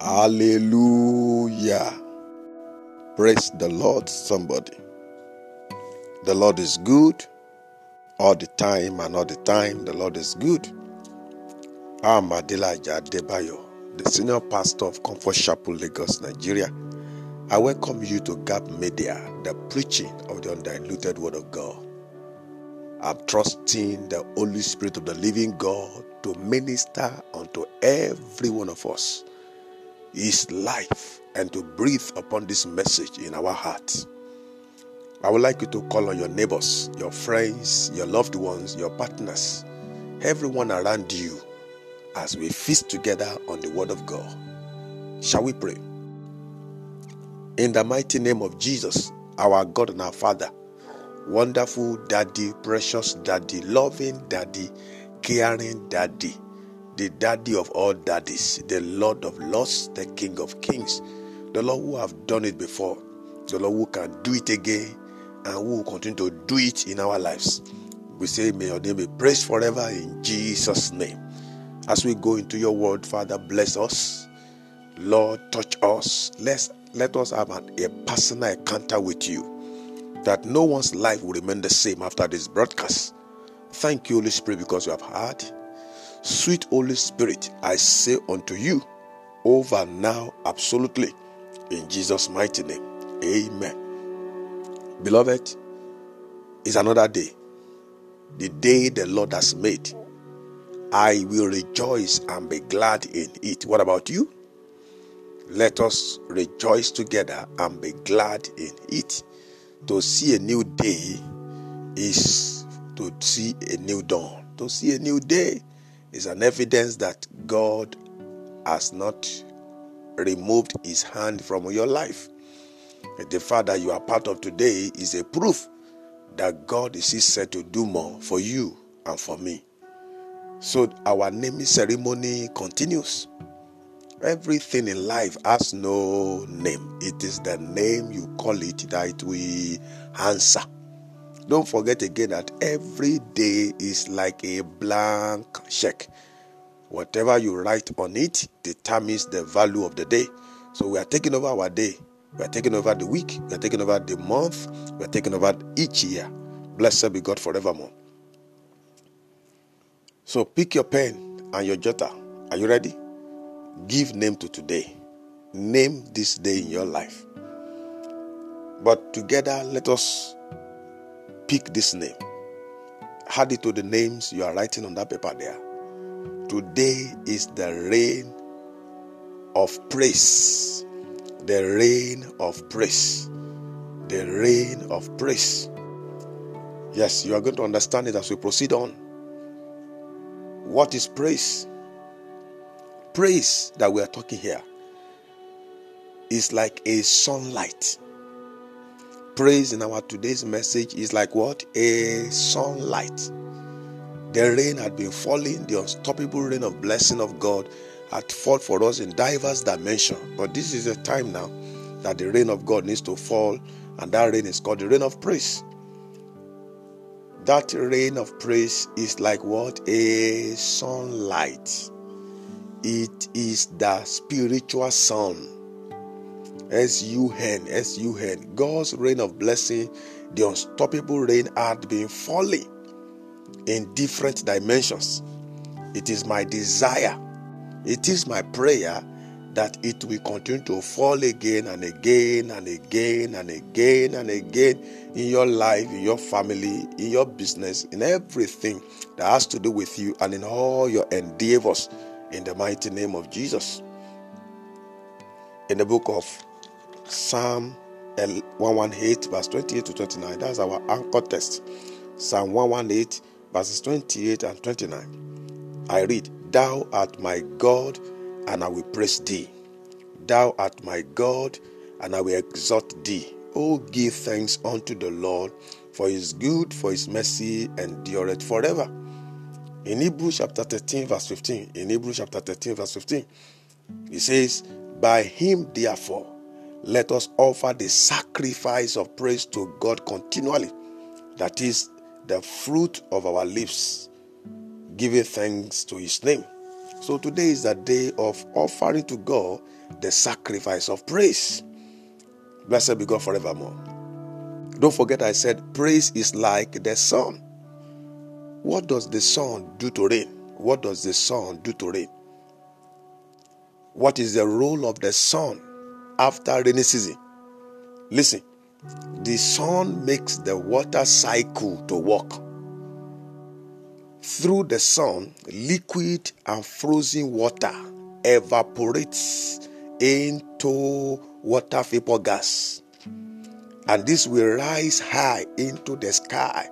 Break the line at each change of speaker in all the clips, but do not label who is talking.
Hallelujah. Praise the Lord, somebody. The Lord is good all the time, and all the time, the Lord is good. I'm Adelaja Debayo, the senior pastor of Comfort Chapel, Lagos, Nigeria. I welcome you to Gap Media, the preaching of the undiluted Word of God. I'm trusting the Holy Spirit of the living God to minister unto every one of us His life and to breathe upon this message in our hearts. I would like you to call on your neighbors, your friends, your loved ones, your partners, everyone around you as we feast together on the Word of God. Shall we pray? In the mighty name of Jesus, our God and our Father, wonderful Daddy, precious Daddy, loving Daddy, caring Daddy, the Daddy of all daddies, the Lord of lords, the King of kings, the Lord who have done it before, the Lord who can do it again, and who will continue to do it in our lives. We say, May your name be praised forever in Jesus' name. As we go into your word, Father, bless us. Lord, touch us. Let's let us have an, a personal encounter with you. That no one's life will remain the same after this broadcast. Thank you, Holy Spirit, because you have heard. Sweet Holy Spirit, I say unto you, over now, absolutely, in Jesus' mighty name. Amen. Beloved, it's another day. The day the Lord has made. I will rejoice and be glad in it. What about you? Let us rejoice together and be glad in it. To see a new day is to see a new dawn. To see a new day is an evidence that God has not removed his hand from your life. The fact that you are part of today is a proof that God is set to do more for you and for me. So our naming ceremony continues. Everything in life has no name. It is the name you call it that we answer. Don't forget again that every day is like a blank check. Whatever you write on it determines the value of the day. So we are taking over our day. We are taking over the week. We are taking over the month. We are taking over each year. Blessed be God forevermore. So pick your pen and your jotter. Are you ready? Give name to today. Name this day in your life. But together, let us pick this name. Add it to the names you are writing on that paper there. Today is the rain of praise. The rain of praise. The rain of praise. Yes, you are going to understand it as we proceed on. What is praise? Praise that we are talking here is like a sunlight. Praise in our today's message is like what? A sunlight. The rain had been falling, the unstoppable rain of blessing of God had fallen for us in diverse dimensions. But this is a time now that the rain of God needs to fall, and that rain is called the rain of praise. That rain of praise is like what? A sunlight. It is the spiritual sun. S U N, S U N. God's rain of blessing, the unstoppable rain had been falling in different dimensions. It is my desire, it is my prayer that it will continue to fall again and again and again and again and again in your life, in your family, in your business, in everything that has to do with you and in all your endeavors in the mighty name of Jesus. In the book of Psalm 118, verse 28 to 29, that's our anchor text. Psalm 118, verses 28 and 29. I read, Thou art my God, and I will praise thee. Thou art my God, and I will exalt thee. Oh, give thanks unto the Lord, for his good, for his mercy endureth forever. In Hebrews chapter 13, verse 15, in Hebrews chapter 13, verse 15, it says, By him, therefore, let us offer the sacrifice of praise to God continually. That is the fruit of our lips, giving thanks to his name. So today is the day of offering to God the sacrifice of praise. Blessed be God forevermore. Don't forget, I said praise is like the sun. What does the sun do to rain? What does the sun do to rain? What is the role of the sun after rainy season? Listen, the sun makes the water cycle to work. Through the sun, liquid and frozen water evaporates into water vapor gas. And this will rise high into the sky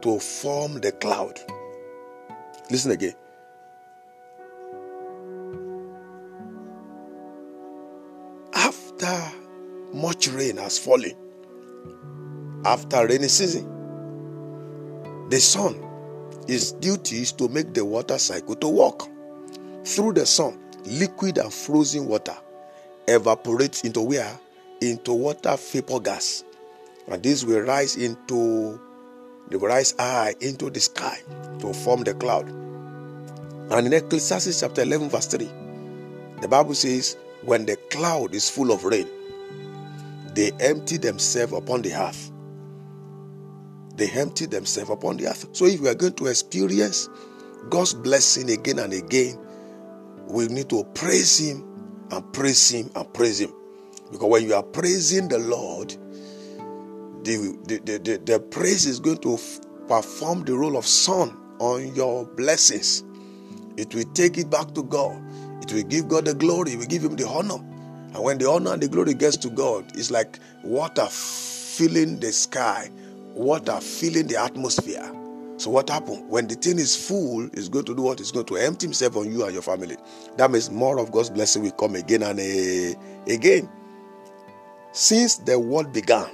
to form the cloud. Listen again. After much rain has fallen, after rainy season, the sun, its duty is to make the water cycle to work. Through the sun, liquid and frozen water evaporates into where? Into water vapor gas. And this will rise into will rise high into the sky to form the cloud. And in Ecclesiastes chapter 11, verse 3, the Bible says, When the cloud is full of rain, they empty themselves upon the earth. They empty themselves upon the earth. So if we are going to experience God's blessing again and again, we need to praise Him and praise Him and praise Him. Because when you are praising the Lord, the, the, the, the, praise is going to perform the role of sun on your blessings. It will take it back to God. It will give God the glory. It will give Him the honor. And when the honor and the glory gets to God, it's like water filling the sky, water filling the atmosphere. So what happened? When the thing is full, it's going to do what? It's going to empty himself on you and your family. That means more of God's blessing will come again and uh, again. Since the world began,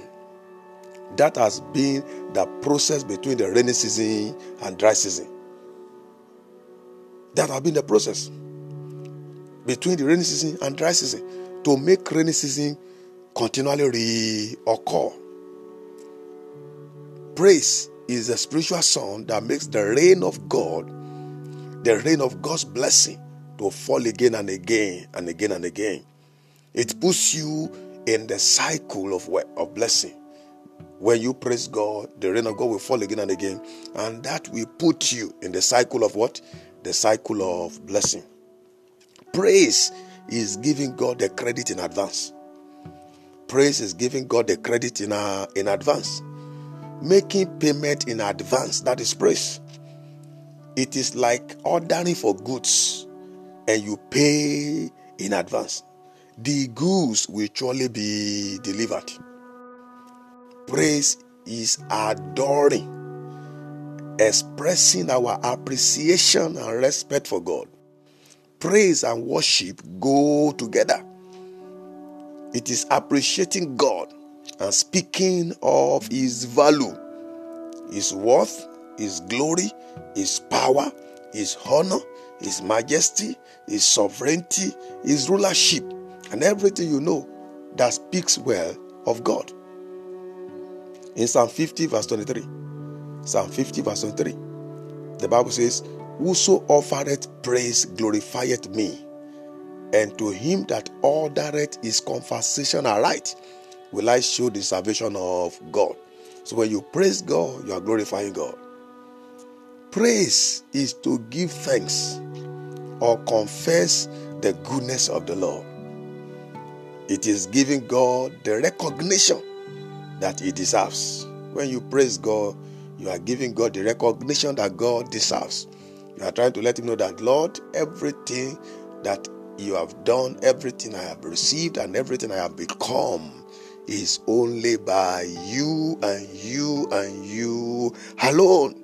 that has been the process between the rainy season and dry season. That has been the process between the rainy season and dry season to make rainy season continually reoccur. Praise is a spiritual song that makes the rain of God, the rain of God's blessing, to fall again and again and again and again. It puts you in the cycle of, of blessing. When you praise God, the rain of God will fall again and again, and that will put you in the cycle of what? The cycle of blessing. Praise is giving God the credit in advance. Praise is giving God the credit in, uh, in advance. Making payment in advance, that is praise. It is like ordering for goods and you pay in advance. The goods will surely be delivered. Praise is adoring, expressing our appreciation and respect for God. Praise and worship go together. It is appreciating God and speaking of His value, His worth, His glory, His power, His honor, His majesty, His sovereignty, His rulership, and everything you know that speaks well of God. In Psalm 50, verse 23, Psalm 50, verse 23, the Bible says, Whoso offereth praise glorifieth me, and to him that ordereth his conversation aright will I show the salvation of God. So when you praise God, you are glorifying God. Praise is to give thanks or confess the goodness of the Lord. It is giving God the recognition that He deserves. When you praise God, you are giving God the recognition that God deserves. Are trying to let Him know that, Lord, everything that you have done, everything I have received, and everything I have become is only by you and you and you alone.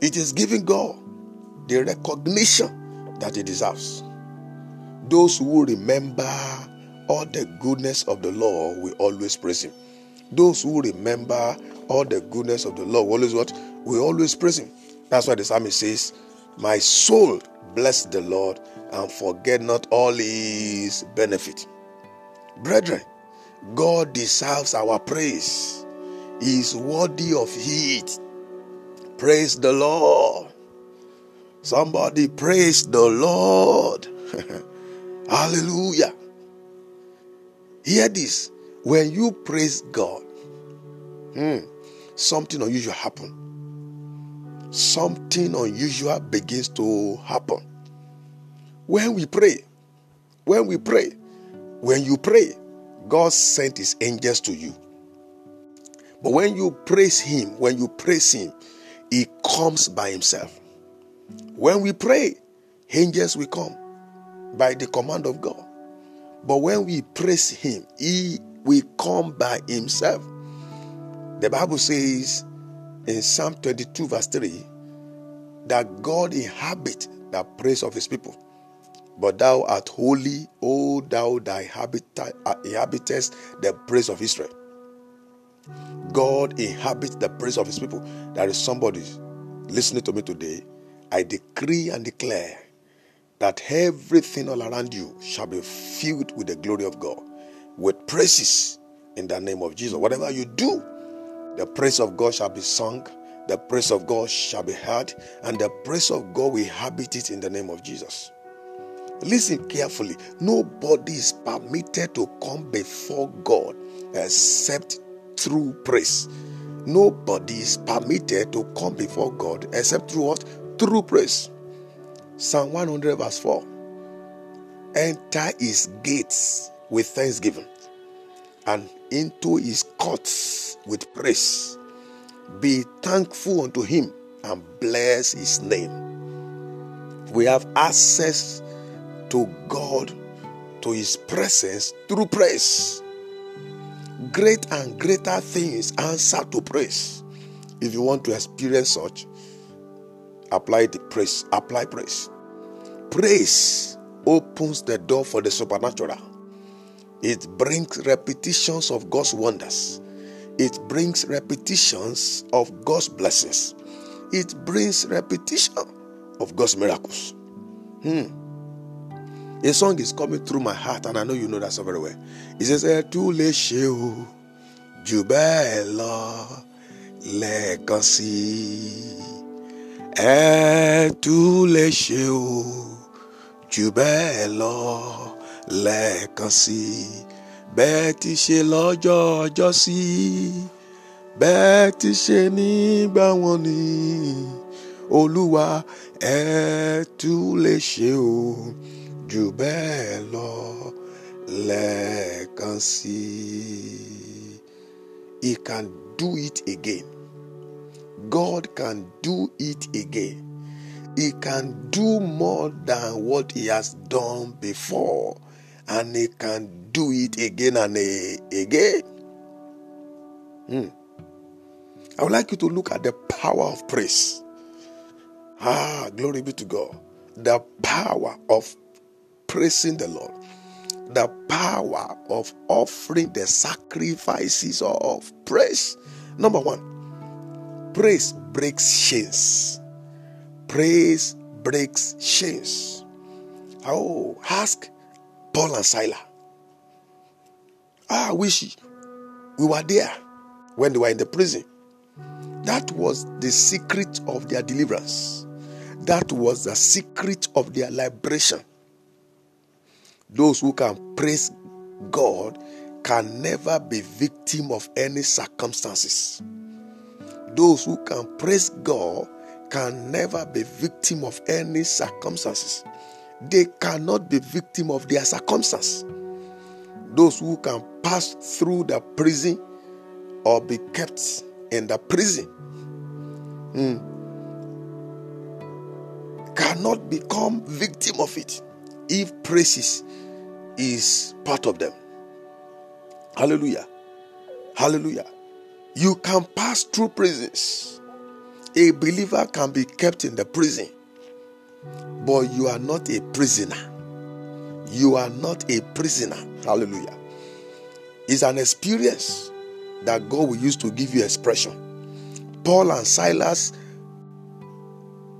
It is giving God the recognition that He deserves. Those who remember all the goodness of the Lord will always praise him. Those who remember all the goodness of the Lord will always what? We always praise him. That's why the psalmist says, My soul bless the Lord and forget not all his benefit. Brethren, God deserves our praise. He is worthy of it. Praise the Lord. Somebody praise the Lord. Hallelujah. Hear this. When you praise God, hmm, something unusual happen. Something unusual begins to happen. When we pray, when we pray, when you pray, God sent his angels to you. But when you praise him, when you praise him, he comes by himself. When we pray, angels will come by the command of God. But when we praise him, he will come by himself. The Bible says in Psalm 22, verse 3, that God inhabit the praise of his people. But thou art holy, O thou thy habita- uh, inhabitest the praise of Israel. God inhabits the praise of his people. There is somebody listening to me today. I decree and declare that everything all around you shall be filled with the glory of God, with praises in the name of Jesus. Whatever you do, the praise of God shall be sung, the praise of God shall be heard, and the praise of God will inhabit it in the name of Jesus. Listen carefully. Nobody is permitted to come before God except through praise. Nobody is permitted to come before God except through what? Through praise. Psalm 100, verse 4. Enter his gates with thanksgiving and into his courts with praise. Be thankful unto him and bless his name. We have access to God, to his presence through praise. Great and greater things answer to praise. If you want to experience such, apply the praise. Apply praise. Praise opens the door for the supernatural. It brings repetitions of God's wonders. It brings repetitions of God's blessings. It brings repetition of God's miracles. Hmm. A song is coming through my heart, and I know you know that so very well. It says, Ẹ tún lè ṣe o, jù bẹ́ẹ̀ lọ lẹ́ẹ̀kan sí i. Bẹ́ẹ̀ i. Ti ṣe lọ́jọ́ ọjọ́ sí. Bẹ́ẹ̀ ti ṣe nígbà wọn ni. Olúwa ẹ tún lè ṣe o, jù bẹ́ẹ̀ lọ lẹ́ẹ̀kan sí i. He can do it again. God can do it again. He can do more than what he has done before, and he can do it again and again. Hmm. I would like you to look at the power of praise. Ah, glory be to God. The power of praising the Lord. The power of offering the sacrifices of praise. Number one, praise breaks chains. Praise breaks chains. Oh, ask Paul and Silas. Ah, I wish we were there when they were in the prison. That was the secret of their deliverance. That was the secret of their liberation. Those who can praise God can never be victim of any circumstances. Those who can praise God can never be victim of any circumstances. They cannot be victim of their circumstance. Those who can pass through the prison or be kept in the prison hmm, cannot become victim of it if praises is part of them. Hallelujah. Hallelujah. You can pass through prisons. A believer can be kept in the prison, but you are not a prisoner. You are not a prisoner. Hallelujah. It's an experience that God will use to give you expression. Paul and Silas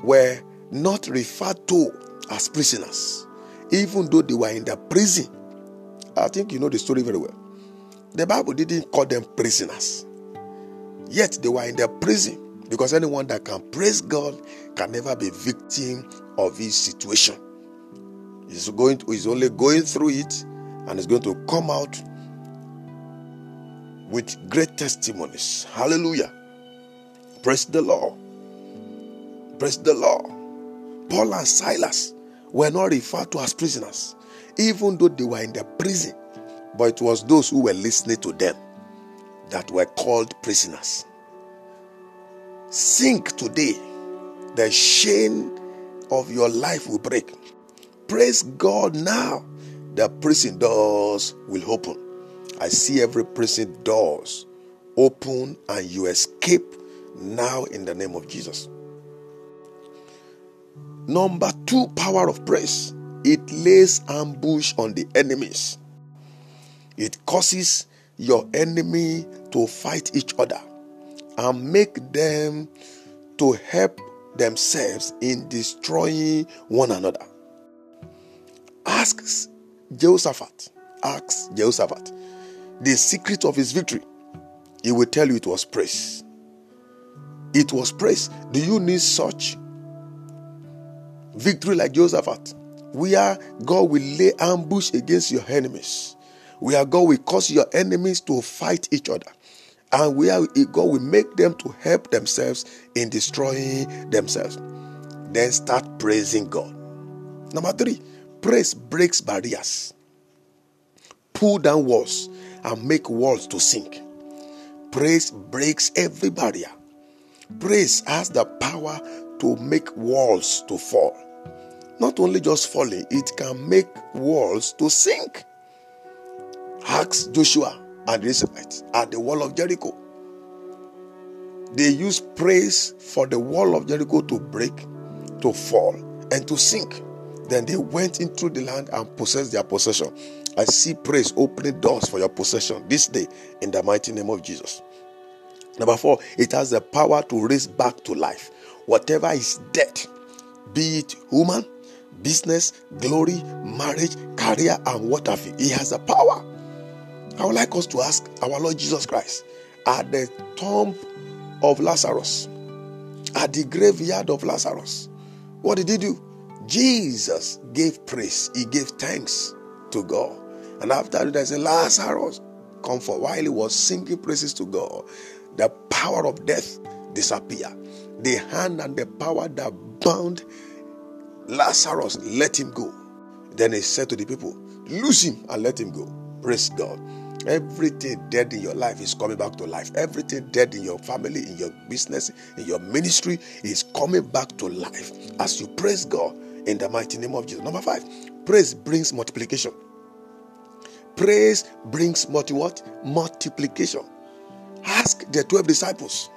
were not referred to as prisoners, even though they were in the prison. I think you know the story very well. The Bible didn't call them prisoners, yet they were in the prison. Because anyone that can praise God can never be victim of his situation. He's going to, he's only going through it and is going to come out with great testimonies. Hallelujah. Praise the Lord. Praise the Lord. Paul and Silas were not referred to as prisoners, even though they were in the prison. But it was those who were listening to them that were called prisoners. Sink today, the chain of your life will break. Praise God now. The prison doors will open. I see every prison doors open and you escape now in the name of Jesus. Number two, power of praise. It lays ambush on the enemies. It causes your enemy to fight each other and make them to help themselves in destroying one another. Ask Jehoshaphat, ask Jehoshaphat the secret of his victory. He will tell you it was praise. It was praise. Do you need such victory like Jehoshaphat? Where God will lay ambush against your enemies. Where God will cause your enemies to fight each other. And where God will make them to help themselves in destroying themselves. Then start praising God. Number three, praise breaks barriers. Pull down walls and make walls to sink. Praise breaks every barrier. Praise has the power to make walls to fall. Not only just falling, it can make walls to sink. Ask Joshua and Israelites at the wall of Jericho. They used praise for the wall of Jericho to break, to fall, and to sink. Then they went into the land and possessed their possession. I see praise opening doors for your possession this day in the mighty name of Jesus. Number four, it has the power to raise back to life whatever is dead, be it human, business, glory, marriage, career, and what have you. He has the power. I would like us to ask our Lord Jesus Christ at the tomb of Lazarus, at the graveyard of Lazarus, what did he do? Jesus gave praise, he gave thanks to God. And after that, he said, Lazarus, come for while he was singing praises to God, the power of death disappeared. The hand and the power that bound Lazarus, let him go. Then he said to the people, Loose him and let him go. Praise God. Everything dead in your life is coming back to life. Everything dead in your family, in your business, in your ministry is coming back to life as you praise God in the mighty name of Jesus. Number five, praise brings multiplication. Praise brings multi what? Multiplication. Ask the 12 disciples.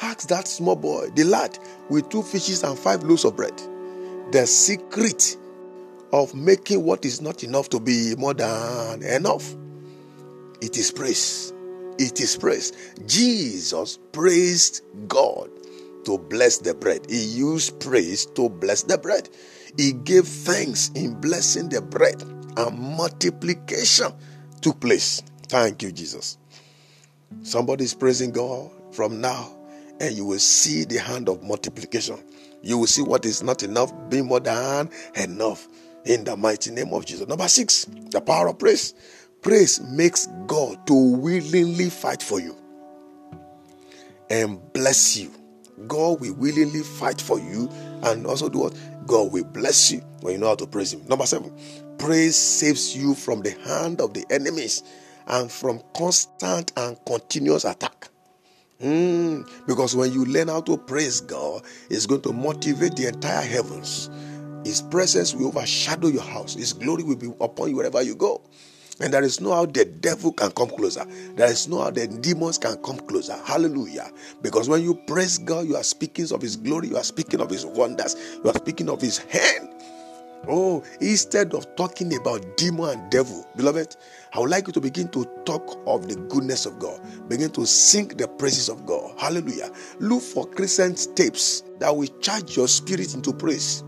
Ask that small boy, the lad with two fishes and five loaves of bread, the secret of making what is not enough to be more than enough. It is praise. It is praise. Jesus praised God to bless the bread. He used praise to bless the bread. He gave thanks in blessing the bread and multiplication took place. Thank you, Jesus. Somebody is praising God from now, and you will see the hand of multiplication. You will see what is not enough being more than enough in the mighty name of Jesus. Number six, the power of praise. Praise makes God to willingly fight for you and bless you. God will willingly fight for you and also do what? God will bless you when you know how to praise Him. Number seven, praise saves you from the hand of the enemies and from constant and continuous attack. Mm, because when you learn how to praise God, it's going to motivate the entire heavens. His presence will overshadow your house, His glory will be upon you wherever you go. And there is no how the devil can come closer. There is no how the demons can come closer. Hallelujah. Because when you praise God, you are speaking of His glory, you are speaking of His wonders, you are speaking of His hand. Oh, instead of talking about demon and devil, beloved, I would like you to begin to talk of the goodness of God. Begin to sing the praises of God. Hallelujah. Look for Christian tapes that will charge your spirit into praise.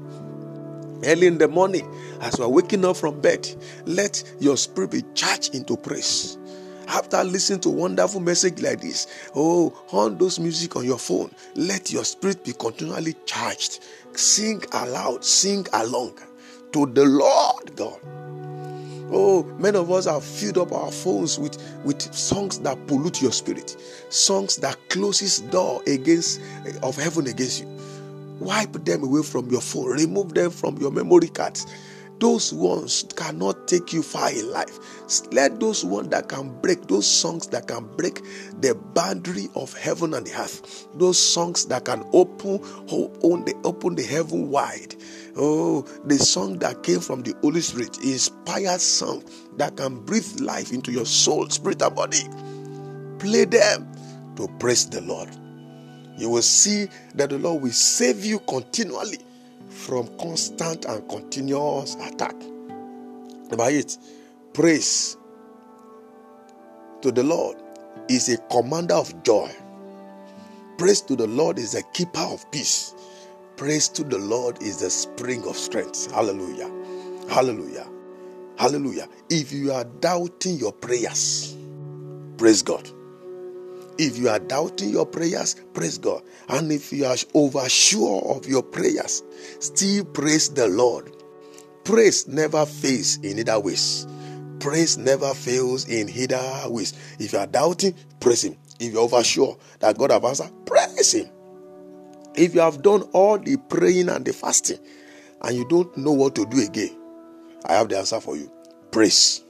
Early in the morning, as you are waking up from bed, let your spirit be charged into praise. After listening to wonderful message like this, oh, on those music on your phone, let your spirit be continually charged. Sing aloud, sing along to the Lord God. Oh, many of us have filled up our phones with, with songs that pollute your spirit, songs that closes door against of heaven against you. Wipe them away from your phone, remove them from your memory cards. Those ones cannot take you far in life. Let those ones that can break, those songs that can break the boundary of heaven and the earth, those songs that can open, open the, open the heaven wide. Oh, the song that came from the Holy Spirit, inspired song that can breathe life into your soul, spirit, and body. Play them to praise the Lord. You will see that the Lord will save you continually from constant and continuous attack. Number eight, praise to the Lord is a commander of joy. Praise to the Lord is a keeper of peace. Praise to the Lord is the spring of strength. Hallelujah. Hallelujah. Hallelujah. If you are doubting your prayers, praise God. If you are doubting your prayers, praise God. And if you are oversure of your prayers, still praise the Lord. Praise never fails in either ways. Praise never fails in either ways. If you are doubting, praise Him. If you're oversure that God have answered, praise Him. If you have done all the praying and the fasting and you don't know what to do again, I have the answer for you. Praise.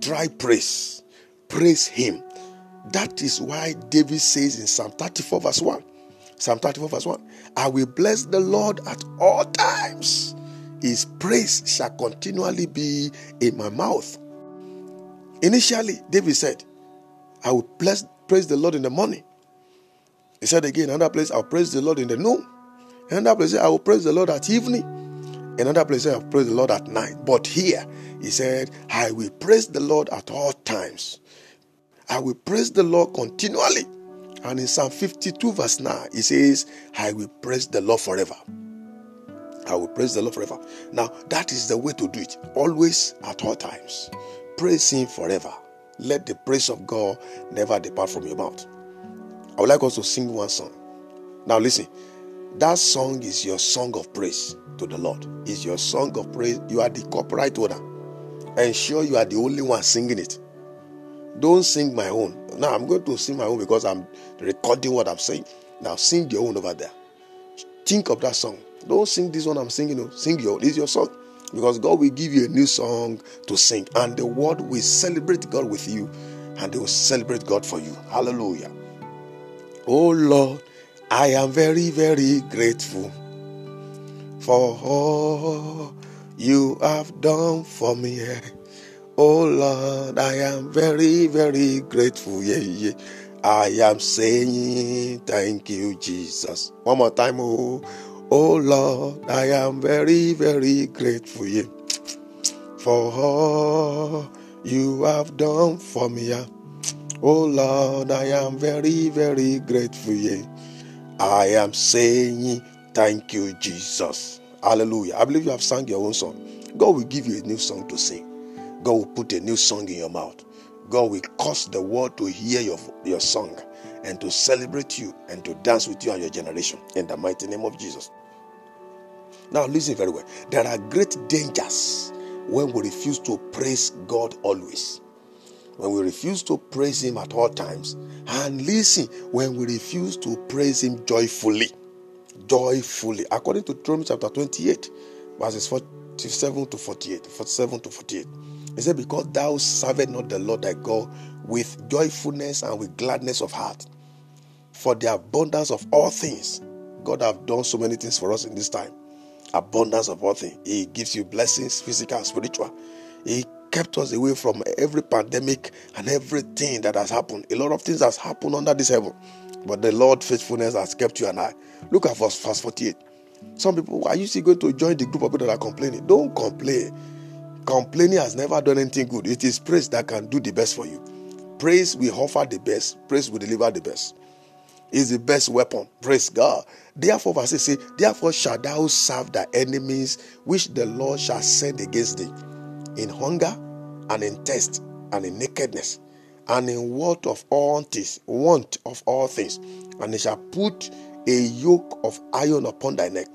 Try praise. Praise Him. That is why David says in Psalm 34, verse 1, Psalm 34, verse 1, I will bless the Lord at all times. His praise shall continually be in my mouth. Initially, David said, I will bless, praise the Lord in the morning. He said again, another place, I'll praise the Lord in the noon. Another place, I will praise the Lord at evening. Another place, I'll praise the Lord at night. But here, he said, I will praise the Lord at all times. I will praise the Lord continually. And in Psalm 52, verse 9, he says, I will praise the Lord forever. I will praise the Lord forever. Now, that is the way to do it. Always at all times. Praise Him forever. Let the praise of God never depart from your mouth. I would like us to sing one song. Now, listen. That song is your song of praise to the Lord. Is your song of praise. You are the copyright owner. Ensure you are the only one singing it. Don't sing my own. Now I'm going to sing my own because I'm recording what I'm saying. Now sing your own over there. Think of that song. Don't sing this one I'm singing. Sing your. It's your song. Because God will give you a new song to sing. And the world will celebrate God with you. And they will celebrate God for you. Hallelujah. Oh Lord, I am very, very grateful for all you have done for me. Oh Lord, I am very, very grateful. Yeah, yeah. I am saying thank you, Jesus. One more time. Oh, oh Lord, I am very, very grateful. Yeah. For all you have done for me. Yeah. Oh Lord, I am very, very grateful. Yeah. I am saying thank you, Jesus. Hallelujah. I believe you have sung your own song. God will give you a new song to sing. God will put a new song in your mouth. God will cause the world to hear your, your song and to celebrate you and to dance with you and your generation in the mighty name of Jesus. Now, listen very well. There are great dangers when we refuse to praise God always. When we refuse to praise Him at all times. And listen, when we refuse to praise Him joyfully. Joyfully. According to Deuteronomy chapter 28, verses 47 to 48. 47 to 48. He said, Because thou servest not the Lord thy God with joyfulness and with gladness of heart. For the abundance of all things, God have done so many things for us in this time. Abundance of all things. He gives you blessings, physical and spiritual. He kept us away from every pandemic and everything that has happened. A lot of things has happened under this heaven. But the Lord faithfulness has kept you and I. Look at verse, verse 48. Some people, are you still going to join the group of people that are complaining? Don't complain. Complaining has never done anything good. It is praise that can do the best for you. Praise will offer the best. Praise will deliver the best. Is the best weapon. Praise God. Therefore, verse say, Therefore shall thou serve thy enemies, which the Lord shall send against thee, in hunger and in thirst and in nakedness and in want of all things, want of all things, and he shall put a yoke of iron upon thy neck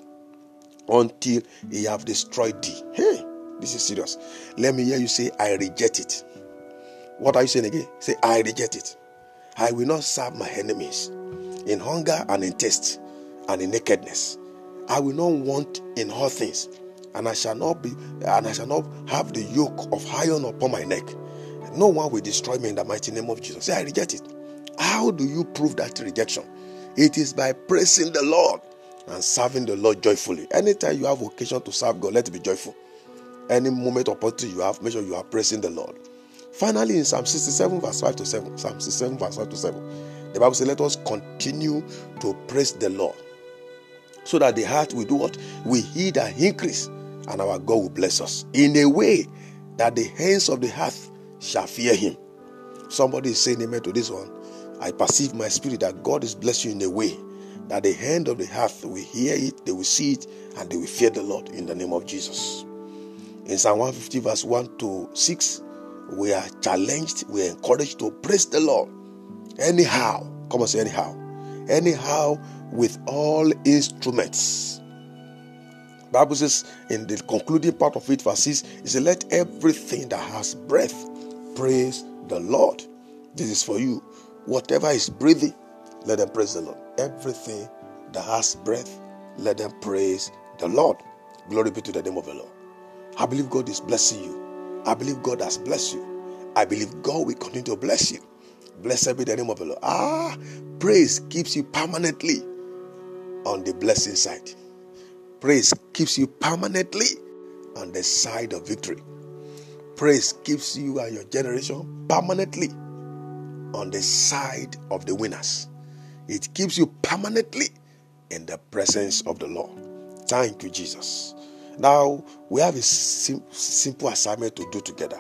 until he have destroyed thee. Hey, this is serious. Let me hear you say, I reject it. What are you saying again? Say, I reject it. I will not serve my enemies in hunger and in thirst and in nakedness. I will not want in all things, and I shall not be, and I shall not have the yoke of iron upon my neck. No one will destroy me in the mighty name of Jesus. Say, I reject it. How do you prove that rejection? It is by praising the Lord and serving the Lord joyfully. Anytime you have occasion to serve God, let it be joyful. Any moment opportunity you have, make sure you are praising the Lord. Finally, in Psalm 67, verse 5 to 7, Psalm 67, verse 5 to 7, the Bible says, Let us continue to praise the Lord so that the heart will do what? We heed and increase, and our God will bless us in a way that the hands of the heart shall fear him. Somebody is saying amen to this one. I perceive my spirit that God is blessing you in a way that the hand of the heart will hear it, they will see it, and they will fear the Lord in the name of Jesus. In Psalm 150, verse 1 to 6, we are challenged, we are encouraged to praise the Lord. Anyhow, come on, say anyhow. Anyhow, with all instruments. Bible says in the concluding part of it, verse 6, it says, Let everything that has breath praise the Lord. This is for you. Whatever is breathing, let them praise the Lord. Everything that has breath, let them praise the Lord. Glory be to the name of the Lord. I believe God is blessing you. I believe God has blessed you. I believe God will continue to bless you. Blessed be the name of the Lord. Ah, praise keeps you permanently on the blessing side. Praise keeps you permanently on the side of victory. Praise keeps you and your generation permanently on the side of the winners. It keeps you permanently in the presence of the Lord. Thank you, Jesus. Now, we have a sim- simple assignment to do together.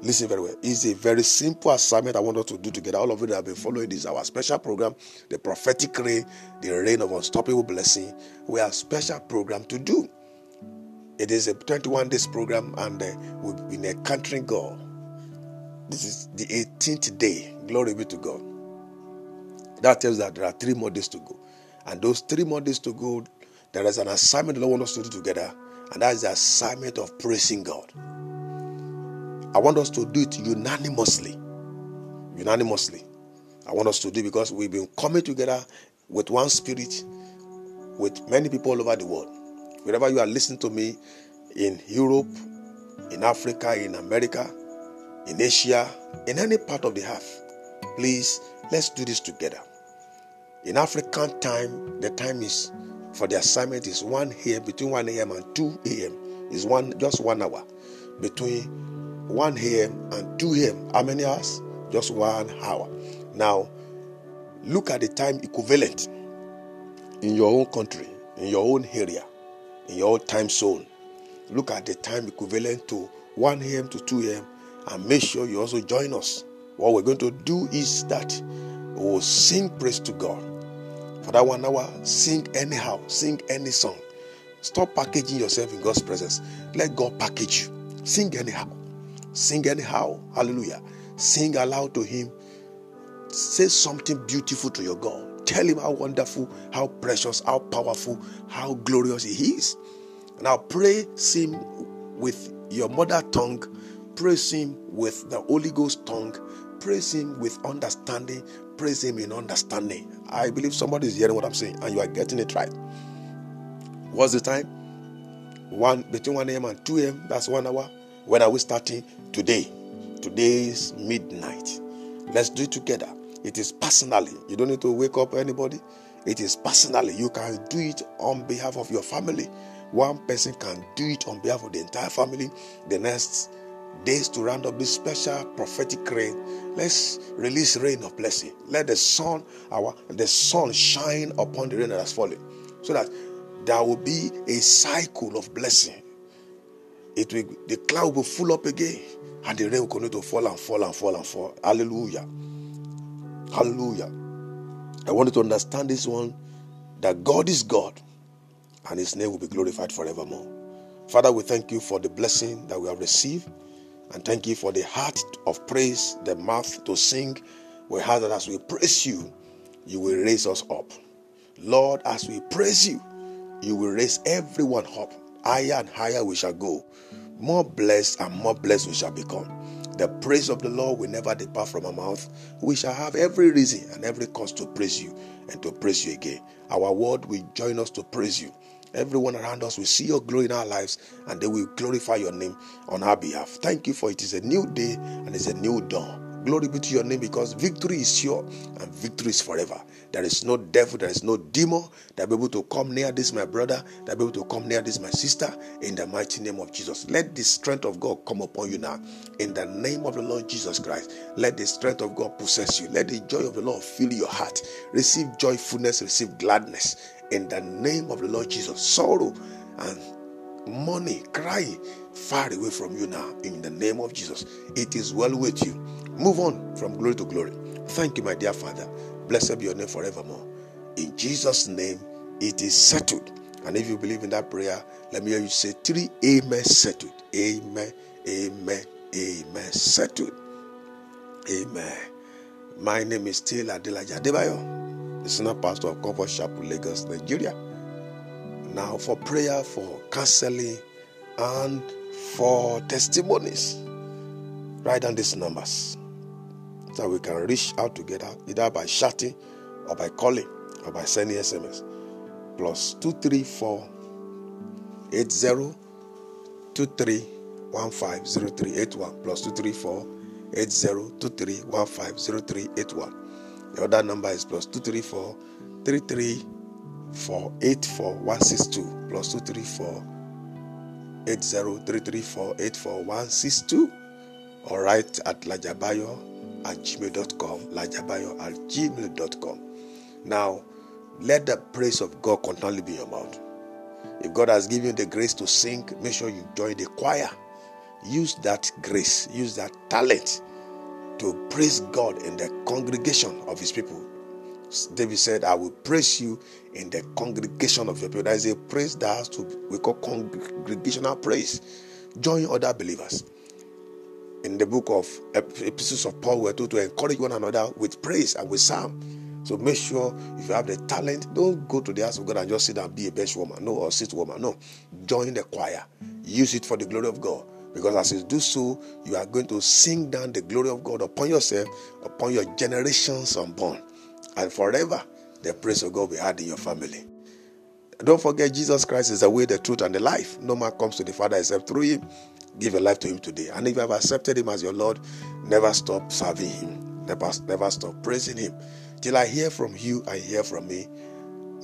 Listen very well. It's a very simple assignment I want us to do together. All of you that have been following this, our special program, the prophetic rain, the rain of unstoppable blessing. We have a special program to do. It is a 21 days program, and uh, we've been encountering God. This is the 18th day. Glory be to God. That tells that there are three more days to go. And those three more days to go, there is an assignment the Lord wants us to do together, and that is the assignment of praising God. I want us to do it unanimously. Unanimously. I want us to do because we've been coming together with one spirit with many people all over the world. Wherever you are listening to me in Europe, in Africa, in America, in Asia, in any part of the earth, please let's do this together. In African time, the time is for the assignment is 1 a.m. between 1 a.m. and 2 a.m. is one just one hour between 1 a.m. and 2 a.m. How many hours? Just one hour. Now, look at the time equivalent in your own country, in your own area, in your own time zone. Look at the time equivalent to 1 a.m. to 2 a.m. and make sure you also join us. What we're going to do is that we will sing praise to God. For that one hour, sing anyhow, sing any song. Stop packaging yourself in God's presence. Let God package you. Sing anyhow. Sing anyhow. Hallelujah. Sing aloud to Him. Say something beautiful to your God. Tell Him how wonderful, how precious, how powerful, how glorious He is. Now praise Him with your mother tongue. Praise Him with the Holy Ghost tongue. Praise Him with understanding. Praise Him in understanding. I believe somebody is hearing what I'm saying and you are getting it right. What's the time? One between 1 a.m. and 2 a.m. That's one hour. When are we starting? Today. Today is midnight. Let's do it together. It is personally. You don't need to wake up anybody. It is personally. You can do it on behalf of your family. One person can do it on behalf of the entire family. The next days to round up this special prophetic rain. Let's release rain of blessing. Let the sun, our the sun shine upon the rain that has fallen. So that there will be a cycle of blessing it will the cloud will full up again and the rain will continue to fall and fall and fall and fall. Hallelujah. Hallelujah. I want you to understand this one that God is God and his name will be glorified forevermore. Father, we thank you for the blessing that we have received And thank you for the heart of praise, the mouth to sing. We have that as we praise you, you will raise us up. Lord, as we praise you, you will raise everyone up. Higher and higher we shall go. More blessed and more blessed we shall become. The praise of the Lord will never depart from our mouth. We shall have every reason and every cause to praise you and to praise you again. Our word will join us to praise you. Everyone around us will see your glory in our lives and they will glorify your name on our behalf. Thank you for it is a new day and it's a new dawn. Glory be to your name because victory is sure and victory is forever. There is no devil, there is no demon that be able to come near this, my brother, that be able to come near this, my sister, in the mighty name of Jesus. Let the strength of God come upon you now. In the name of the Lord Jesus Christ, let the strength of God possess you. Let the joy of the Lord fill your heart. Receive joyfulness, receive gladness. In the name of the Lord Jesus, sorrow and money, crying far away from you now. In the name of Jesus, it is well with you. Move on from glory to glory. Thank you, my dear Father. Blessed be your name forevermore. In Jesus' name, it is settled. And if you believe in that prayer, let me hear you say three Amen settled. Amen, Amen, Amen settled. Amen. My name is still Adelaja Adebayo, the senior pastor of Comfort Chapel, Lagos, Nigeria. Now for prayer, for counseling, and for testimonies, write down these numbers that we can reach out together either by chatting or by calling or by sending SMS. Plus 234 80 23 150381 plus 234 80 23 150381. The other number is plus 234 33 484 plus 234 80 334 84162 or write at lajabayo at gmail.com, lajabayo at gmail.com. Now, let the praise of God continually be your mouth. If God has given you the grace to sing, make sure you join the choir. Use that grace, use that talent to praise God in the congregation of His people. David said, I will praise you in the congregation of your people. That is a praise that has to we call congregational praise. Join other believers in the book of epistles of Paul, we're told to encourage one another with praise and with psalm. So make sure if you have the talent, don't go to the house of God and just sit and be a bench woman, no, or sit woman. No, join the choir. Use it for the glory of God. Because as you do so, you are going to sing down the glory of God upon yourself, upon your generations unborn. And forever, the praise of God will be heard in your family. Don't forget, Jesus Christ is the way, the truth, and the life. No man comes to the Father except through Him. Give your life to Him today. And if you have accepted Him as your Lord, never stop serving Him. Never, never stop praising Him. Till I hear from you and hear from me,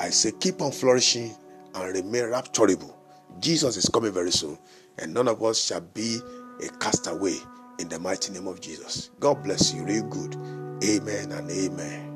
I say keep on flourishing and remain rapturable. Jesus is coming very soon, and none of us shall be a castaway in the mighty name of Jesus. God bless you, real good. Amen and amen.